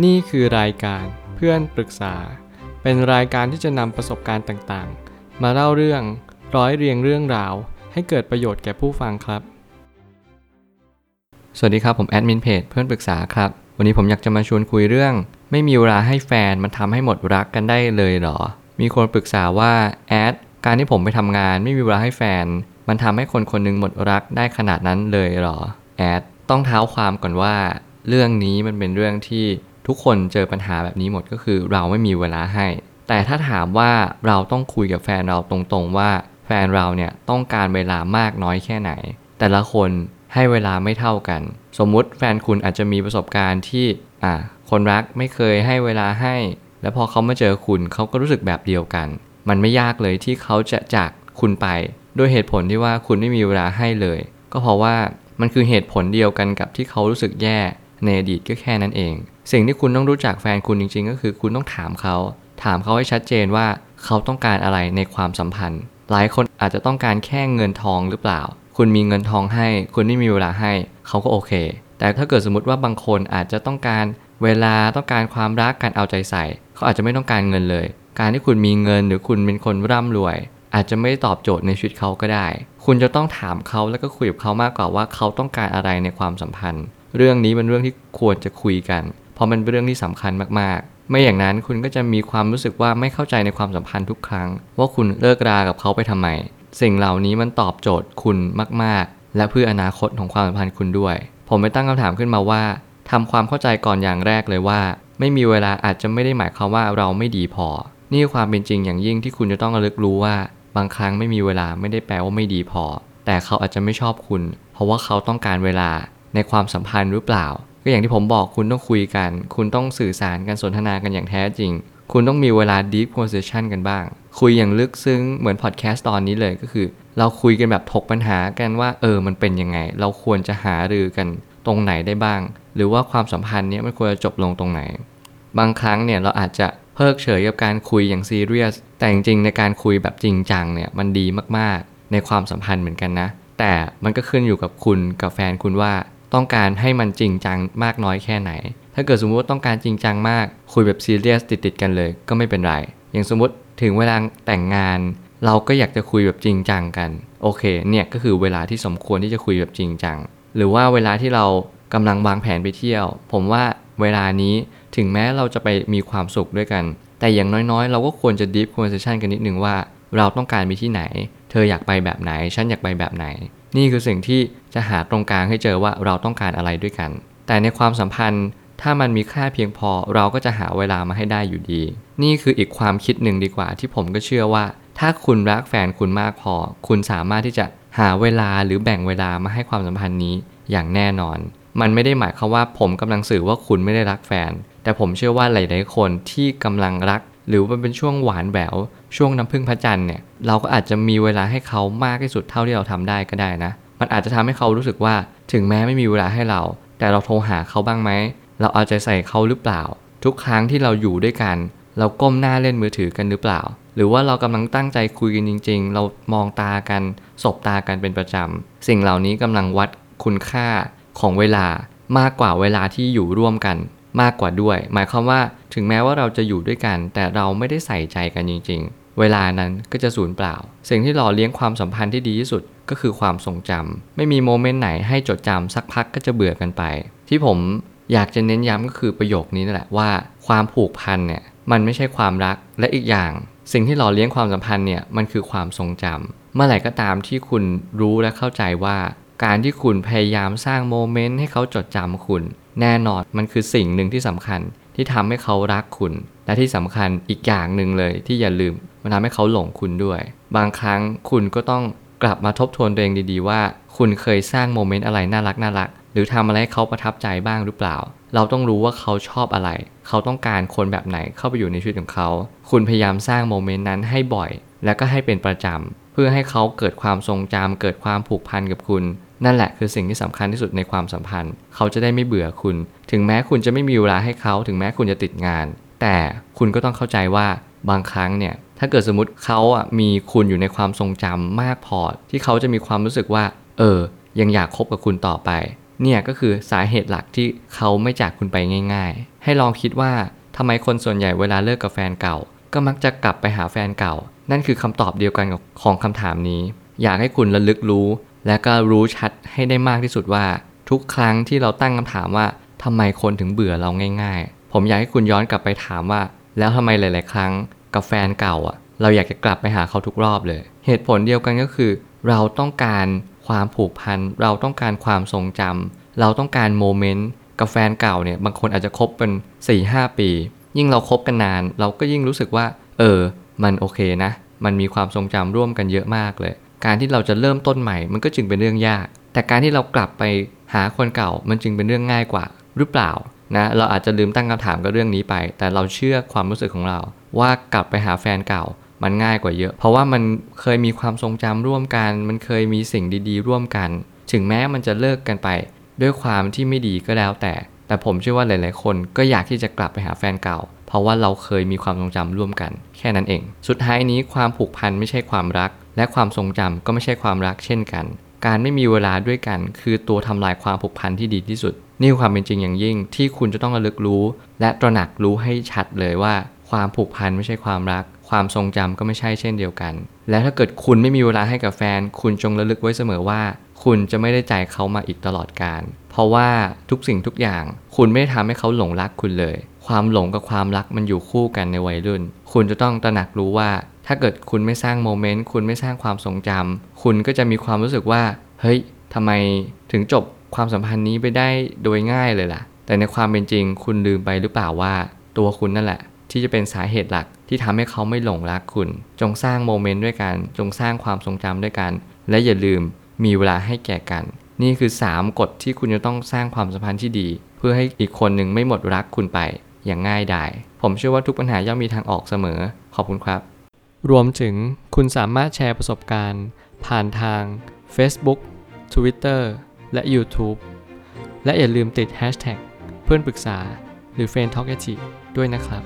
นี่คือรายการเพื่อนปรึกษา เป็นรายการที่จะนำประสบการณ์ต่างๆ มาเล่าเรื่องร้อยเรียงเรื่องราว ให้เกิดประโยชน์แก่ผู้ฟังครับ สวัสดีครับผมแอดมินเพจเพื่อนปรึกษาครับ วันนี้ผมอยากจะมาชวนคุยเรื่อง ไม่มีเวลาให้แฟนมันทำให้หมดรักกันได้เลยเหรอ มีคนปรึกษาว่าแอดการที่ผมไปทำงานไม่มีเวลาให้แฟน มันทำให้คนคนหนึงหมดรักได้ขนาดนั้นเลยเหรอแอดต้องเท้าความก่อนว่า เรื่องนี้มันเป็นเรื่องที่ ทุกคนเจอปัญหาแบบนี้หมดก็คือเราไม่มีเวลาให้ แต่ถ้าถามว่าเราต้องคุยกับแฟนเราตรงๆว่า แฟนเราเนี่ยต้องการเวลามากน้อยแค่ไหน แต่ละคนให้เวลาไม่เท่ากัน สมมุติแฟนคุณอาจจะมีประสบการณ์ที่อะคนรักไม่เคยให้เวลาให้ แล้วพอเขามาเจอคุณเขาก็รู้สึกแบบเดียวกัน มันไม่ยากเลยที่เขาจะจากคุณไปด้วยเหตุผลที่ว่าคุณไม่มีเวลาให้เลย ก็เพราะว่ามันคือเหตุผลเดียวกันกับที่เขารู้สึกแย่ในอดีตก็แค่นั้นเอง สิ่งที่คุณต้องรู้จักแฟนคุณจริง ๆ ก็คือคุณต้องถามเขา ถามเขาให้ชัดเจนว่าเขาต้องการอะไรในความสัมพันธ์ หลายคนอาจจะต้องการแค่เงินทองหรือเปล่า คุณมีเงินทองให้ คุณไม่มีเวลาให้เขาก็โอเค แต่ถ้าเกิดสมมติว่าบางคนอาจจะต้องการเวลาต้องการความรักการเอาใจใส่ เขาอาจจะไม่ต้องการเงินเลย การที่คุณมีเงินหรือคุณเป็นคนร่ำรวย อาจจะไม่ได้ตอบโจทย์ในชีวิตเขาก็ได้ คุณจะต้องถามเขาแล้วก็คุยกับเขามากกว่าว่าเขาต้องการอะไรในความสัมพันธ์ เรื่องนี้เป็นเรื่องที่ควรจะคุยกัน เพราะมันเป็นเรื่องที่สำคัญมากๆ ไม่อย่างนั้นคุณก็จะมีความรู้สึกว่าไม่เข้าใจในความสัมพันธ์ทุกครั้ง ว่าคุณเลิกรากับเขาไปทำไม สิ่งเหล่านี้มันตอบโจทย์คุณมากๆ และเพื่ออนาคตของความสัมพันธ์คุณด้วย ผมไปตั้งคำถามขึ้นมาว่าทำความเข้าใจก่อนอย่างแรกเลยว่า ไม่มีเวลาอาจจะไม่ได้หมายความว่าเราไม่ดีพอ นี่คือความเป็นจริงอย่างยิ่งที่คุณจะต้องระลึกรู้ว่า บางครั้งไม่มีเวลาไม่ได้แปลว่าไม่ดีพอ แต่เขาอาจจะไม่ชอบคุณ เพราะว่าเขาต้องการเวลาในความสัมพันธ์หรือเปล่า ก็อย่างที่ผมบอกคุณต้องคุยกัน คุณต้องสื่อสารกันสนทนากันอย่างแท้จริง คุณต้องมีเวลา deep conversation กันบ้าง คุยอย่างลึกซึ้งเหมือนพอดแคสต์ตอนนี้เลยก็คือ เราคุยกันแบบถกปัญหากันว่าเออมันเป็นยังไง เราควรจะหารือกันตรงไหนได้บ้าง หรือว่าความสัมพันธ์นี้มันควรจะจบลงตรงไหน บางครั้งเนี่ยเราอาจจะเพิกเฉยกับการคุยอย่างซีเรียสแต่จริงๆในการคุยแบบจริงจังเนี่ยมันดีมากๆ ในความสัมพันธ์เหมือนกันนะ แต่มันก็ขึ้นอยู่กับคุณกับแฟนคุณว่า ต้องการให้มันจริงจังมากน้อยแค่ไหน ถ้าเกิดสมมติว่าต้องการจริงจังมาก คุยแบบซีเรียสติดๆกันเลย ก็ไม่เป็นไร อย่างสมมติถึงเวลาแต่งงาน เราก็อยากจะคุยแบบจริงจังกัน โอเค เนี่ยก็คือเวลาที่สมควรที่จะคุยแบบจริงจัง หรือว่าเวลาที่เรากำลังวางแผนไปเที่ยว ผมว่าเวลานี้ถึงแม้เราจะไปมีความสุขด้วยกัน แต่อย่างน้อยๆ เราก็ควรจะ deep conversation กันนิดนึงว่า เราต้องการไปที่ไหน เธออยากไปแบบไหน ฉันอยากไปแบบไหน นี่คือสิ่งที่จะหาตรงกลางให้เจอว่าเราต้องการอะไรด้วยกัน แต่ในความสัมพันธ์ถ้ามันมีค่าเพียงพอเราก็จะหาเวลามาให้ได้อยู่ดี นี่คืออีกความคิดหนึ่งดีกว่าที่ผมก็เชื่อว่า ถ้าคุณรักแฟนคุณมากพอ คุณสามารถที่จะหาเวลาหรือแบ่งเวลามาให้ความสัมพันธ์นี้อย่างแน่นอน มันไม่ได้หมายความว่าผมกำลังสื่อว่าคุณไม่ได้รักแฟน แต่ผมเชื่อว่าหลายๆคนที่กำลังรัก หรือมันเป็นช่วงหวานแหววช่วงน้ำพึ่งพระจันทร์เนี่ยเราก็อาจจะมีเวลาให้เขามากที่สุดเท่าที่เราทำได้ก็ได้นะ มันอาจจะทำให้เขารู้สึกว่าถึงแม้ไม่มีเวลาให้เรา แต่เราโทรหาเขาบ้างไหมเราเอาใจใส่เขาหรือเปล่า ทุกครั้งที่เราอยู่ด้วยกัน เราก้มหน้าเล่นมือถือกันหรือเปล่า หรือว่าเรากำลังตั้งใจคุยกันจริง ๆ เรามองตากันสบตากันเป็นประจำสิ่งเหล่านี้กำลังวัดคุณค่าของเวลามากกว่าเวลาที่อยู่ร่วมกัน มากกว่าด้วย หมายความว่าถึงแม้ว่าเราจะอยู่ด้วยกัน แต่เราไม่ได้ใส่ใจกันจริง ๆ เวลานั้นก็จะสูญเปล่า สิ่งที่หล่อเลี้ยงความสัมพันธ์ที่ดีที่สุดก็คือความทรงจำไม่มีโมเมนต์ไหนให้จดจำสักพักก็จะเบื่อกันไป ที่ผมอยากจะเน้นย้ำก็คือประโยคนี้นั่นแหละว่าความผูกพันเนี่ยมันไม่ใช่ความรักและอีกอย่าง สิ่งที่หล่อเลี้ยงความสัมพันธ์เนี่ยมันคือความทรงจำเมื่อไหร่ก็ตามที่คุณรู้และเข้าใจว่า การที่คุณพยายามสร้างโมเมนต์ให้เขาจดจำคุณ แน่นอนมันคือสิ่งหนึ่งที่สำคัญที่ทำให้เขารักคุณ และที่สำคัญอีกอย่างหนึ่งเลยที่อย่าลืมมันทำให้เขาหลงคุณด้วย บางครั้งคุณก็ต้องกลับมาทบทวนตัวเองดีๆ ว่า คุณเคยสร้างโมเมนต์อะไรน่ารักน่ารักหรือทำอะไรให้เขาประทับใจบ้างหรือเปล่า เราต้องรู้ว่าเขาชอบอะไร เขาต้องการคนแบบไหนเข้าไปอยู่ในชีวิตของเขา คุณพยายามสร้างโมเมนต์นั้นให้บ่อย และก็ให้เป็นประจำเพื่อให้เขาเกิดความทรงจำเกิดความผูกพันกับคุณ นั่นแหละคือสิ่งที่สำคัญที่สุดในความสัมพันธ์ เขาจะได้ไม่เบื่อคุณ ถึงแม้คุณจะไม่มีเวลาให้เขา ถึงแม้คุณจะติดงาน แต่คุณก็ต้องเข้าใจว่าบางครั้งเนี่ย ถ้าเกิดสมมติเขาอะมีคุณอยู่ในความทรงจำมากพอ ที่เขาจะมีความรู้สึกว่า เออ ยังอยากคบกับคุณต่อไป เนี่ยก็คือสาเหตุหลักที่เขาไม่จากคุณไปง่าย ๆ ให้ลองคิดว่าทำไมคนส่วนใหญ่เวลาเลิกกับแฟนเก่า ก็มักจะกลับไปหาแฟนเก่า นั่นคือคำตอบเดียวกันกับของคำถามนี้ อยากให้คุณระลึกรู้ และก็รู้ชัดให้ได้มากที่สุดว่า ทุกครั้งที่เราตั้งคำถามว่าทำไมคนถึงเบื่อเราง่าย ๆ ผมอยากให้คุณย้อนกลับไปถามว่า แล้วทำไมหลาย ๆ ครั้งกับแฟนเก่าอะ เราอยากจะกลับไปหาเขาทุกรอบเลย เหตุผลเดียวกันก็คือ เราต้องการความผูกพัน เราต้องการความทรงจำเราต้องการโมเมนต์กับแฟนเก่าเนี่ย บางคนอาจจะคบเป็น4-5ปี ยิ่งเราครบกันนาน เราก็ยิ่งรู้สึกว่า เออ มันโอเคนะ มันมีความทรงจำร่วมกันเยอะมากเลย การที่เราจะเริ่มต้นใหม่ มันก็จึงเป็นเรื่องยาก แต่การที่เรากลับไปหาคนเก่า มันจึงเป็นเรื่องง่ายกว่า หรือเปล่านะเราอาจจะลืมตั้งคำถามกับเรื่องนี้ไป แต่เราเชื่อความรู้สึกของเรา ว่ากลับไปหาแฟนเก่ามันง่ายกว่าเยอะ เพราะว่ามันเคยมีความทรงจำร่วมกัน มันเคยมีสิ่งดีๆ ร่วมกัน ถึงแม้มันจะเลิกกันไป ด้วยความที่ไม่ดีก็แล้วแต่ แต่ผมเชื่อว่าหลายๆ คนก็อยากที่จะกลับไปหาแฟนเก่า เพราะว่าเราเคยมีความทรงจำร่วมกัน แค่นั้นเอง สุดท้ายนี้ความผูกพันไม่ใช่ความรัก และความทรงจำก็ไม่ใช่ความรักเช่นกัน การไม่มีเวลาด้วยกัน คือตัวทำลายความผูกพันที่ดีที่สุด นี่คือความเป็นจริงอย่างยิ่งที่คุณจะต้องระลึกรู้ และตระหนักรู้ให้ชัดเลยว่า ความผูกพันไม่ใช่ความรัก ความทรงจำก็ไม่ใช่เช่นเดียวกัน และถ้าเกิดคุณไม่มีเวลาให้กับแฟน คุณจงระลึกไว้เสมอว่า คุณจะไม่ได้ใจเขามาอีกตลอดกาลเพราะว่าทุกสิ่งทุกอย่าง คุณไม่ได้ทำให้เขาหลงรักคุณเลย ความหลงกับความรักมันอยู่คู่กันในวัยรุ่น คุณจะต้องตระหนักรู้ว่า ถ้าเกิดคุณไม่สร้างโมเมนต์คุณไม่สร้างความทรงจำคุณก็จะมีความรู้สึกว่า เฮ้ยทำไมถึงจบความสัมพันธ์นี้ไปได้โดยง่ายเลยล่ะ แต่ในความเป็นจริงคุณลืมไปหรือเปล่าว่า ตัวคุณนั่นแหละ ที่จะเป็นสาเหตุหลักที่ทำให้เขาไม่หลงรักคุณ จงสร้างโมเมนต์ด้วยกัน จงสร้างความทรงจำด้วยกัน และอย่าลืมมีเวลาให้แก่กัน นี่คือ 3 กฎที่คุณจะต้องสร้างความสัมพันธ์ที่ดี เพื่อให้อีกคนหนึ่งไม่หมดรักคุณไป อย่างง่ายดาย ผมเชื่อว่าทุกปัญหาย่อมมีทางออกเสมอ ขอบคุณครับ รวมถึงคุณสามารถแชร์ประสบการณ์ ผ่านทาง Facebook Twitter และ YouTube และอย่าลืมติด Hashtag เพื่อนปรึกษาหรือ f r ร e n d Talk ด้วยนะครับ